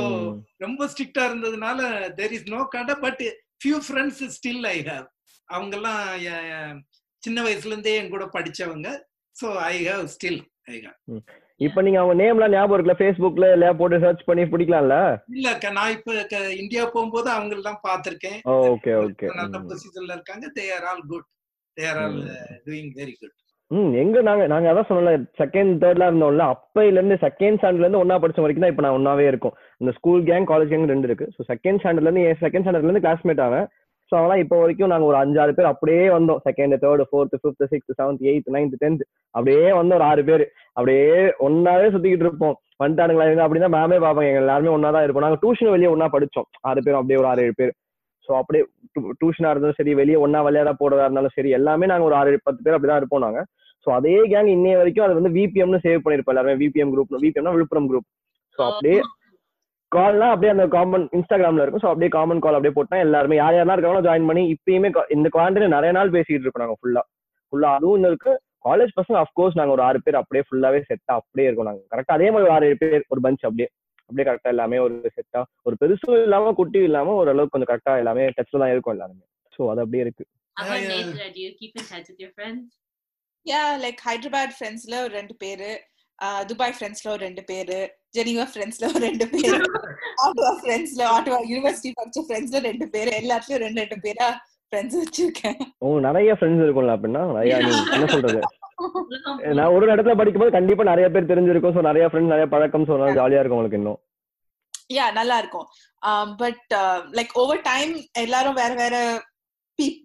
ரொம்ப ஸ்ட்ரிக்டா இருந்ததுனால தெர் இஸ் நோ கடை but few friends still I have அவங்கெல்லாம் சின்ன வயசுல இருந்தே என் கூட படிச்சவங்க. So I have still I have இப்ப நீங்க அவங்க நேம் எல்லாம் ஞாபகம் இருக்குல்ல? Facebookல இல்ல போட்டு சர்ச் பண்ணி பிடிக்கலாம்ல? இல்ல நான் இப்ப இந்தியா போகும்போது அவங்க எல்லாம் பார்த்திருக்கேன் ஓகே ஓகே. நல்ல பொசிஷன்ல இருக்காங்க. They are all good they are all doing very good ம் எங்க நாங்க நாங்க அதான் சொன்னோம்ல செகண்ட் தேர்ட்ல இருந்தோம்ல அப்பையில இருந்து செகண்ட் ஸ்டாண்டர்ட்ல இருந்து ஒன்னா படிச்ச வரைக்கும் தான் இப்ப நான் ஒன்னாவே இருக்கும். இந்த ஸ்கூல் கேங் காலேஜ் கேங் ரெண்டு இருக்கு. ஸோ செகண்ட் ஸ்டாண்டர்ட்ல இருந்து செகண்ட் ஸ்டாண்டர்ட்ல இருந்து கிளாஸ்மேட் ஆவேன். அதெல்லாம் இப்போ வரைக்கும் நாங்க ஒரு அஞ்சாறு பேர் அப்படியே வந்தோம். Second third fourth fifth sixth seventh eighth ninth tenth அப்படியே வந்தோம் ஒரு ஆறு பேர். அப்படியே ஒன்னாவே சுத்திக்கிட்டு இருப்போம். வந்துட்டானுங்களா இவங்க அப்படின்னா மேமே பார்ப்பாங்க. எங்க எல்லாருமே ஒன்னா தான் இருப்போம். நாங்க டியூஷன் வெளியே ஒன்னா படிச்சோம். ஆறு பேரும் அப்படியே ஒரு ஆறு ஏழு பேர். ஸோ அப்படியே டியூஷனா இருந்தாலும் சரி வெளியே ஒன்னா விளையாட போறதா இருந்தாலும் சரி எல்லாமே நாங்க ஒரு ஆறு பத்து பேர் அப்படிதான் இருப்போம் நாங்க. ஸோ அதே கேங் இன்னைய வரைக்கும் அது வந்து விபிஎம்னு சேவ் பண்ணிருப்போம் எல்லாருமே. விபிஎம் குரூப் விபிஎம்னா விழுப்புரம் குரூப் ஸோ அப்படியே கால்லாம் அப்படியே அந்த காமன் இன்ஸ்டாகிராம்ல இருக்கும். ஸோ அப்படியே காமன் கால் அப்படியே போட்டா எல்லாருமே யார் யாரெல்லாம் இருக்காங்களோ ஜாயின் பண்ணி இப்பயுமே இந்த குவாரண்டைன் நிறைய நாள் பேசிட்டு இருக்கோம் நாங்க ஃபுல்லா ஃபுல்லா அதுவும் இருக்கு காலேஜ் பசங்க அஃப்கோர்ஸ் நாங்க ஒரு ஆறு பேர் அப்படியே ஃபுல்லாவே செட்டா அப்படியே இருக்கோம் நாங்க. கரெக்டா அதே மாதிரி ஒரு ஆறு பேர் ஒரு பஞ்ச் அப்படியே. அப்படியே கரெக்டா எல்லாமே ஒரு செட்டா ஒரு பெருசும் இல்லாம குட்டியும் இல்லாம ஓரளவுக்கு கொஞ்சம் கரெக்டா எல்லாமே டச்ல தான் இருக்கும் எல்லாருமே. ஸோ அது அப்படியே இருக்கு. Yeah, friends? Yeah like Hyderabad ஃப்ரெண்ட்ஸ்ல ஒரு ரெண்டு பேரு. துபாய் ஃப்ரெண்ட்ஸ்ல ஒரு ரெண்டு பேரு ஜெனீவா ஃப்ரெண்ட்ஸ்ல ஒரு ரெண்டு பேரு ஆட்டுவா ஃப்ரெண்ட்ஸ்ல ஆட்டுவா யூனிவர்சிட்டி படிச்ச ஃப்ரெண்ட்ஸ்ல ரெண்டு பேரு எல்லாத்துலயும் ரெண்டு ரெண்டு பேரா ஃப்ரெண்ட்ஸ் வச்சிருக்கேன். ஓ நிறைய ஃப்ரெண்ட்ஸ் இருக்கும்ல அப்படின்னா என்ன சொல்றது? [LAUGHS] நான் ஒரு இடத்துல படிக்கும்போது கண்டிப்பா நிறைய பேர் தெரிஞ்சிருக்கும். ஸோ நிறைய ஃப்ரெண்ட்ஸ் நிறைய பழக்கம். ஸோ ஜாலியா இருக்கும் உங்களுக்கு இன்னும். யா நல்லா இருக்கும். பட் லைக் ஓவர் டைம் எல்லாரும் வேற வேற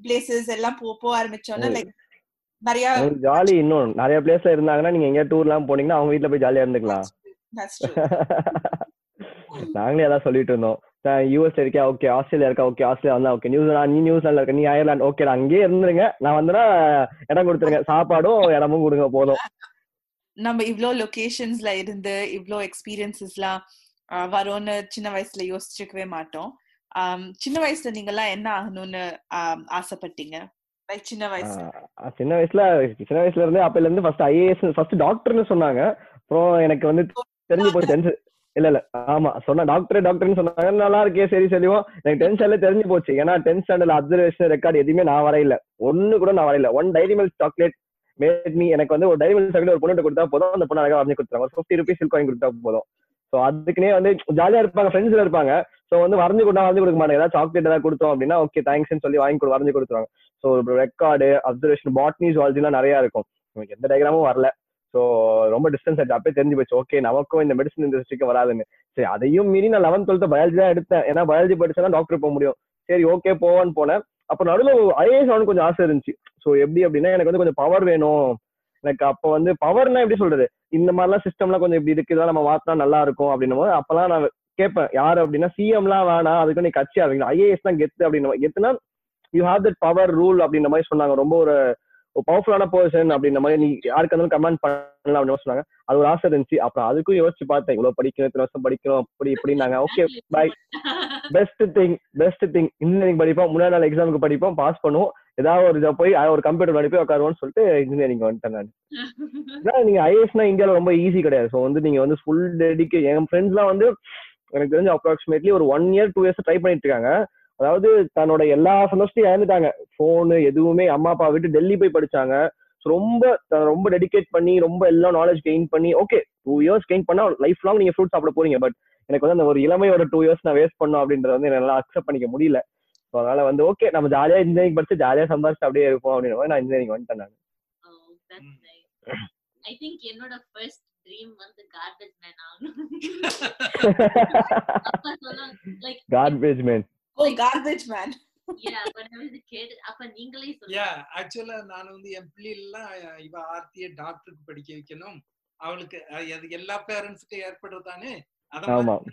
பிளேசஸ் எல்லாம் போ போக ஆரம்பிச்சோன்னா ஓ. லைக் நிறைய ஜாலி இன்னும். நிறைய பிளேஸ்ல இருந்தாங்கன்னா நீங்க எங்கேயா டூர்லாம் போனீங்கன்னா அவங்க வீட்ல போய் ஜாலியா இருந்துக்கலாம். [LAUGHS] நாங்களே அதான் சொல்லிட்டு இருந்தோம். யூஎஸ் இருக்கா? ஓகே ஆஸ்திரேலியா இருக்கா? ஓகே ஆஸ்திரேலியா வந்தா ஓகே நியூசிலாந்து நீ நியூசிலாந்துல இருக்க நீ அயர்லாந்து ஓகே அங்கேயே இருந்துருங்க. நான் வந்தேன்னா இடம் கொடுத்துருங்க. சாப்பாடும் இடமும் கொடுங்க போதும். நம்ம இவ்ளோ லொகேஷன்ஸ்ல இருந்து இவ்ளோ எக்ஸ்பீரியன்சஸ்லாம் வரும்னு சின்ன வயசுல யோசிச்சிருக்கவே மாட்டோம். சின்ன வயசுல நீங்க எல்லாம் என்ன ஆகணும்னு ஆசைப்பட்டீங்க? சின்ன வயசுல சின்ன வயசுல சின்ன வயசுல இருந்து அப்பல இருந்து ஃபர்ஸ்ட் ஐஏஎஸ் ஃபர்ஸ்ட் டாக்டர்னு சொன்னாங்க. அப்புறம் எனக்கு வந்து தெரிஞ்சு போச்சு டென்த் இல்ல இல்ல ஆமா சொன்ன டாக்டர் டாக்டர்னு சொன்னாங்க. நல்லா இருக்கே சரி சொல்லுவோம் எனக்கு ஸ்டாண்டர்ட் தெரிஞ்சு போச்சு. ஏன்னா டென்த் ஸ்டாண்டர்ட் அப்சர்வேஷன் ரெக்கார்டு எதுவுமே நான் வரையில. ஒண்ணு கூட நான் வரையில. One Dairy Milk chocolate made me எனக்கு வந்து ஒரு டைரி மில்க் சாக்லேட் ஒரு பொண்ணு கொடுத்தா போதும். அந்த பொண்ணு அழகா வரைஞ்சு கொடுத்தாங்க ஒரு ஃபிஃப்டி ருபீஸ் சில்க் வாங்கி கொடுத்தா போதும். ஸோ அதுக்குனே வந்து ஜாலியா இருப்பாங்க ஃப்ரெண்ட்ஸ்ல இருப்பாங்க. ஸோ வந்து வரைஞ்சு கொடுத்தா வரைஞ்சு கொடுக்க மாட்டாங்க. ஏதாவது சாக்லேட் ஏதாவது கொடுத்தோம் அப்படின்னா ஓகே தேங்க்ஸ்னு சொல்லி வாங்கி கொடு வரைஞ்சு கொடுத்துருவாங்க. ஸோ ரெக்கார்டு அப்சர்வேஷன் பாட்னி ஜுவாலஜிலாம் நிறைய இருக்கும். நமக்கு எந்த டயக்ராமும் வரல. ஸோ ரொம்ப டிஸ்டன்ஸ் ஆச்சு அப்பயே தெரிஞ்சு போச்சு. ஓகே நமக்கும் இந்த மெடிசன் இண்டஸ்ட்ரிக்கு வராதுன்னு. சரி அதையும் மீறி நான் லெவன்த் டுவெல்த் பயாலஜி தான் எடுத்தேன். ஏன்னா பயாலஜி படிச்சா டாக்டர் போக முடியும். சரி ஓகே போவான்னு போனேன். அப்போ நடுவில் ஐஏஎஸ் ஆகணும் கொஞ்சம் ஆசை இருந்துச்சு. ஸோ எப்படி அப்படின்னா எனக்கு வந்து கொஞ்சம் பவர் வேணும். எனக்கு அப்போ வந்து பவர்னா எப்படி சொல்றது? இந்த மாதிரிலாம் சிஸ்டம்லாம் கொஞ்சம் இப்படி இருக்கு. இதெல்லாம் நம்ம மாத்தினா நல்லா இருக்கும் அப்படின்னும் போது அப்பெல்லாம் நான் கேட்பேன். யார் அப்படின்னா சிஎம்லாம் வேணாம். அதுக்கு நீ கட்சி ஆரம்பிக்கணும். ஐஏஎஸ் தான் கெத்து அப்படின்னு கெத்துனா you have that power rule அப்படின்ற மாதிரி சொன்னாங்க. ரொம்ப ஒரு பவர்ஃபுல்லான பர்சன் அப்படின்ற மாதிரி நீ யாருக்கு இருந்தாலும் கமெண்ட் பண்ணலாம் அப்படின்னு சொன்னாங்க. அது ஒரு ஆசை இருந்துச்சு. அப்புறம் அதுக்கும் யோசிச்சு பார்த்தேன். இவ்வளவு படிக்கணும் இத்தனை வருஷம் படிக்கணும் அப்படி இப்படின்னாங்க. Okay bye best thing best thing engineering படிப்போம். முன்னாடி நாள் எக்ஸாமுக்கு படிப்போம். பாஸ் பண்ணுவோம். ஏதாவது ஒரு இதை போய் ஒரு கம்ப்யூட்டர் முன்னாடி போய் உட்காருவோம்னு சொல்லிட்டு இன்ஜினியரிங் வந்துட்டேன் நான். நீங்க ஐஏஎஸ்னா இந்தியாவில் ரொம்ப ஈஸி கிடையாது. ஸோ வந்து நீங்க வந்து ஃபுல் டெடிக்கே என் ஃப்ரெண்ட்ஸ்லாம் வந்து எனக்கு தெரிஞ்ச அப்ராக்சிமேட்லி ஒரு one year two years try பண்ணிட்டு இருக்காங்க. அதாவது தன்னோட எல்லா சந்தோஷத்தையும் இழந்துட்டாங்க. ஃபோனு எதுவுமே அம்மா அப்பா விட்டு டெல்லி போய் படிச்சாங்க. ரொம்ப ரொம்ப டெடிகேட் பண்ணி ரொம்ப எல்லா நாலேஜ் கெயின் பண்ணி ஓகே டூ இயர்ஸ் கெயின் பண்ணா லைஃப் லாங் நீங்க ஃப்ரூட் சாப்பிட போறீங்க. பட் எனக்கு வந்து அந்த ஒரு இளமையோட டூ இயர்ஸ் நான் வேஸ்ட் பண்ணோம் அப்படின்றத வந்து என்னால அக்செப்ட் பண்ணிக்க முடியல. ஸோ அதனால வந்து ஓகே நம்ம ஜாலியா இன்ஜினியரிங் படிச்சு ஜாலியா சம்பாதிச்சு அப்படியே இருப்போம் அப்படின்ற மாதிரி நான் இன்ஜினியரிங் வந்துட்டேன் நான். I think என்னோட first dream வந்து garbage man ஆகணும். [LAUGHS] Garbage man Oh, garbage man. ஆக்சுவலா நான் வந்து என் பிள்ளைலாம் இவ ஆர்த்திய டாக்டருக்கு படிக்க வைக்கணும் அவளுக்கு அது எல்லா பேரண்ட்ஸுக்கும் ஏற்படுறதானே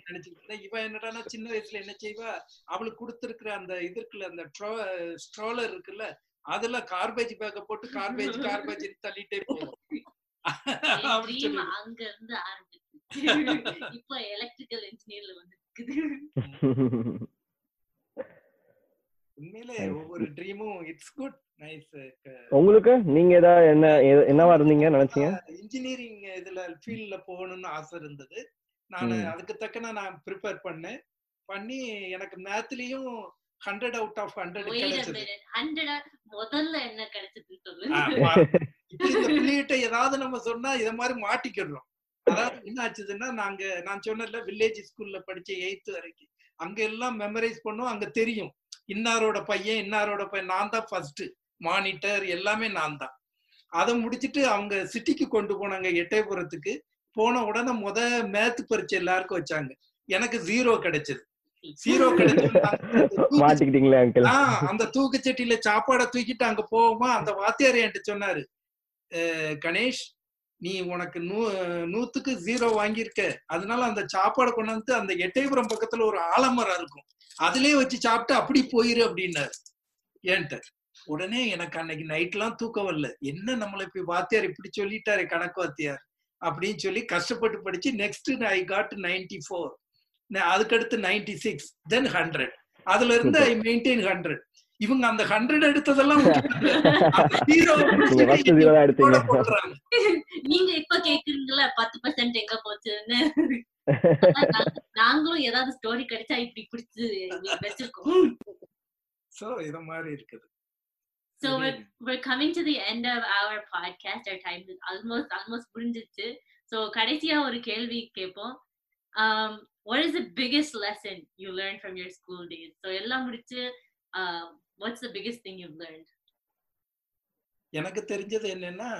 நினைச்சுக்கிட்டு. இவ என்னடான்னா சின்ன வயசுல என்ன செய்வா அவளுக்கு கொடுத்திருக்கிற அந்த இது இருக்குல்ல அந்த ஸ்ட்ரோலர் இருக்குல்ல அதுல கார்பேஜ் பேக்க போட்டு கார்பேஜ் கார்பேஜ் தள்ளிட்டே போகும். அங்க இருந்து ஆரம்பிச்சு. [LAUGHS] இப்ப எலக்ட்ரிக்கல் இன்ஜினியர்ல வந்து உண்மையிலே ஒவ்வொரு ட்ரீமும் இட்ஸ் குட் நைஸ் உங்களுக்கு? நீங்க ஏதாவது என்ன என்னவா இருந்தீங்க நினைச்சீங்க? இன்ஜினியரிங் இதுல ஃபீல்ட்ல போகணும்னு ஆசை இருந்தது. நான். அதுக்கு தக்கன நான் ப்ரிப்பேர் பண்ணேன். பண்ணி எனக்கு மேத்லயும் ஹண்ட்ரட் அவுட் ஆஃப் ஹண்ட்ரட் கிடைச்சது. minute, 100 முதல்ல என்ன கிடைச்சது ஏதாவது நம்ம சொன்னா இத மாதிரி மாட்டிக்கிடுறோம். அதாவது என்ன ஆச்சுதுன்னா நாங்க நான் சொன்னேன்ல வில்லேஜ் ஸ்கூல்ல படிச்ச எயித்து வரைக்கும். அங்க எல்லாம் மெமரைஸ் பண்ணோம் அங்க தெரியும். இன்னாரோட பையன் இன்னாரோட பையன் நான் தான் ஃபர்ஸ்ட் மானிட்டர் எல்லாமே நான் தான். அதை முடிச்சிட்டு அவங்க சிட்டிக்கு கொண்டு போனாங்க எட்டயபுரத்துக்கு. போன உடனே முத மேத் பரீட்சை எல்லாருக்கும் வச்சாங்க. எனக்கு ஜீரோ கிடைச்சது. ஜீரோ கிடைச்சது. அந்த தூக்குச்சட்டியில சாப்பாடை தூக்கிட்டு அங்க போவோமா? அந்த வாத்தியார் என்கிட்ட சொன்னாரு "அஹ், கணேஷ் நீ உனக்கு நூ நூத்துக்கு ஜீரோ வாங்கியிருக்க. அதனால அந்த சாப்பாடை கொண்டாந்து அந்த எட்டயபுரம் பக்கத்துல ஒரு ஆலமரம் இருக்கும். அதுலயே வச்சு சாப்பிட்டு அப்படி போயிரு அப்படின்னாரு. ஏன்ட்டு? உடனே எனக்கு அன்னைக்கு நைட்லாம் தூக்கம் வரல. என்ன நம்மளை இப்படி வாத்தியார் இப்படி சொல்லிட்டாரு கணக்கு வாத்தியார்? அப்படின்னு சொல்லி கஷ்டப்பட்டு படிச்சு next I got ninety four அதுக்கடுத்து நைன்டி சிக்ஸ் தென் ஹண்ட்ரட் அதுல இருந்து ஐ மெயின்டைன் ஹண்ட்ரட் இவங்க அந்த ஹண்ட்ரட் எடுத்ததெல்லாம் [LAUGHS] நீங்க இப்ப கேக்குறீங்கல்ல பத்து பர்சன்ட் எங்க போச்சுன்னு [LAUGHS] நாங்களும் ஏதாவது ஸ்டோரி கிடைச்சா இப்படி பிடிச்சு வச்சிருக்கோம் So, இத மாதிரி இருக்குது So we're, we're coming to the end of our podcast. Our time is almost almost முடிஞ்சிச்சு. So கடைசியா ஒரு கேள்வி கேட்போம். Um, what is the biggest lesson you learned from your school days? So எல்லாம் முடிச்சு what's what's biggest thing you learned எனக்கு தெரிஞ்சது என்னன்னா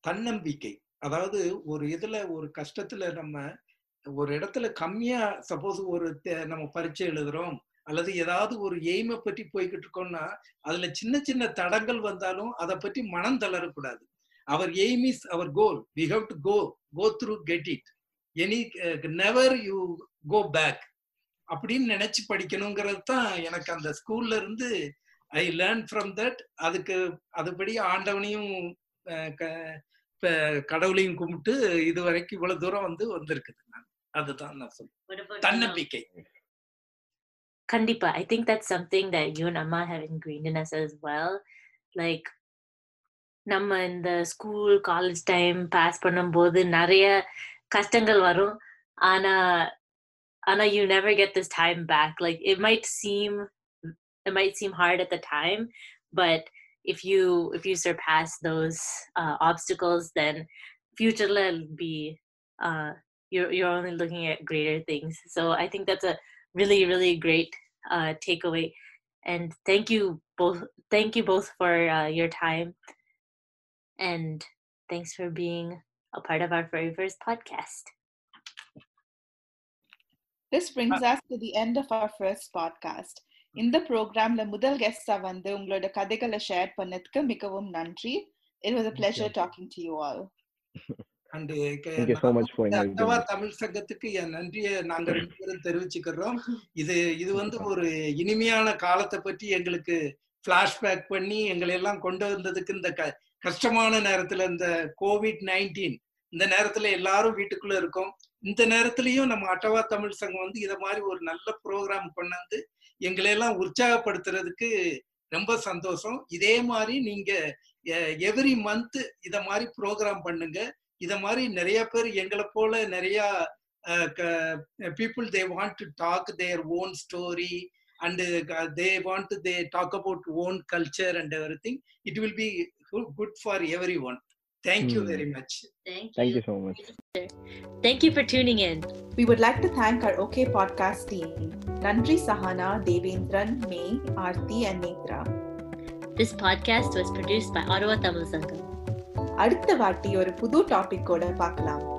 தன்னம்பிக்கை. அதாவது ஒரு இதுல ஒரு கஷ்டத்துல நம்ம ஒரு இடத்துல கம்மியா சப்போஸ் ஒரு நம்ம பரீட்சை எழுதுறோம் அல்லது ஏதாவது ஒரு எய்மை பற்றி போய்கிட்டு இருக்கோம்னா அதுல சின்ன சின்ன தடங்கள் வந்தாலும் அதை பற்றி மனம் தளரக்கூடாது. Our aim is our goal we have to go go through get it any never you go back அப்படின்னு நினைச்சு படிக்கணுங்கிறது தான் எனக்கு அந்த ஸ்கூல்ல இருந்து ஐ லேர்ன் ஃப்ரம் தட் அதுக்கு அதுபடி ஆண்டவனையும் கடவுளையும் கும்பிட்டு இது வரைக்கும் இவ்வளவு தூரம் வந்து வந்திருக்குது நான். அதுதான் நான் you? தன்னம்பிக்கை. Kandipa, I think that's something that you and Amma have ingrained in us as well. Like நம்ம இந்த ஸ்கூல் காலேஜ் டைம் பாஸ் பண்ணும்போது நிறைய கஷ்டங்கள் வரும். ஆனா ஆனா you never get this time back. Like it might seem it might seem hard at the time but if you if you surpass those uh, obstacles then future will be uh, you're you're only looking at greater things. So i think that's a really really great uh, takeaway. And thank you both thank you both for uh, your time. And thanks for being a part of our very first podcast This brings us to the end of our first podcast. இந்த ப்ரோக்ராம்ல முதல் கெஸ்டா வந்து உங்களோட கதைகளை share பண்ணதுக்கு மிகவும் நன்றி. It was a pleasure talking to you all. And Thank you so much for inviting அத்தவா me. தமிழ் சங்கத்துக்கு என் நன்றியை நாங்க ரெண்டு பேரும் தெரிவிச்சுக்கிறோம். இது இது வந்து ஒரு இனிமையான காலத்தை பற்றி எங்களுக்கு பிளாஷ்பேக் பண்ணி எங்களை எல்லாம் கொண்டு வந்ததுக்கு இந்த க- கஷ்டமான நேரத்துல இந்த கோவிட் நைன்டீன் இந்த நேரத்துல எல்லாரும் வீட்டுக்குள்ள இருக்கோம். இந்த நேரத்திலையும் நம்ம அட்டவா தமிழ் சங்கம் வந்து இதை மாதிரி ஒரு நல்ல ப்ரோக்ராம் கொண்டாந்து எங்களை எல்லாம் உற்சாகப்படுத்துறதுக்கு ரொம்ப சந்தோஷம். இதே மாதிரி நீங்க எவ்ரி மந்த் இத மாதிரி ப்ரோக்ராம் பண்ணுங்க. இத மாதிரி நிறைய பேர் எங்களை போல நிறைய people they want to talk their own story and they want they talk about own culture and everything it will be good for everyone Thank you Hmm. very much. Thank you. Thank you so much. Thank you for tuning in. We would like to thank our OK podcast team, Nandri Sahana, Devendran, May, Aarti, and Netra. This podcast was produced by Ottawa Tamil Sangam. அடுத்த வாட்டி ஒரு புது டாபிக்கோட பார்க்கலாம்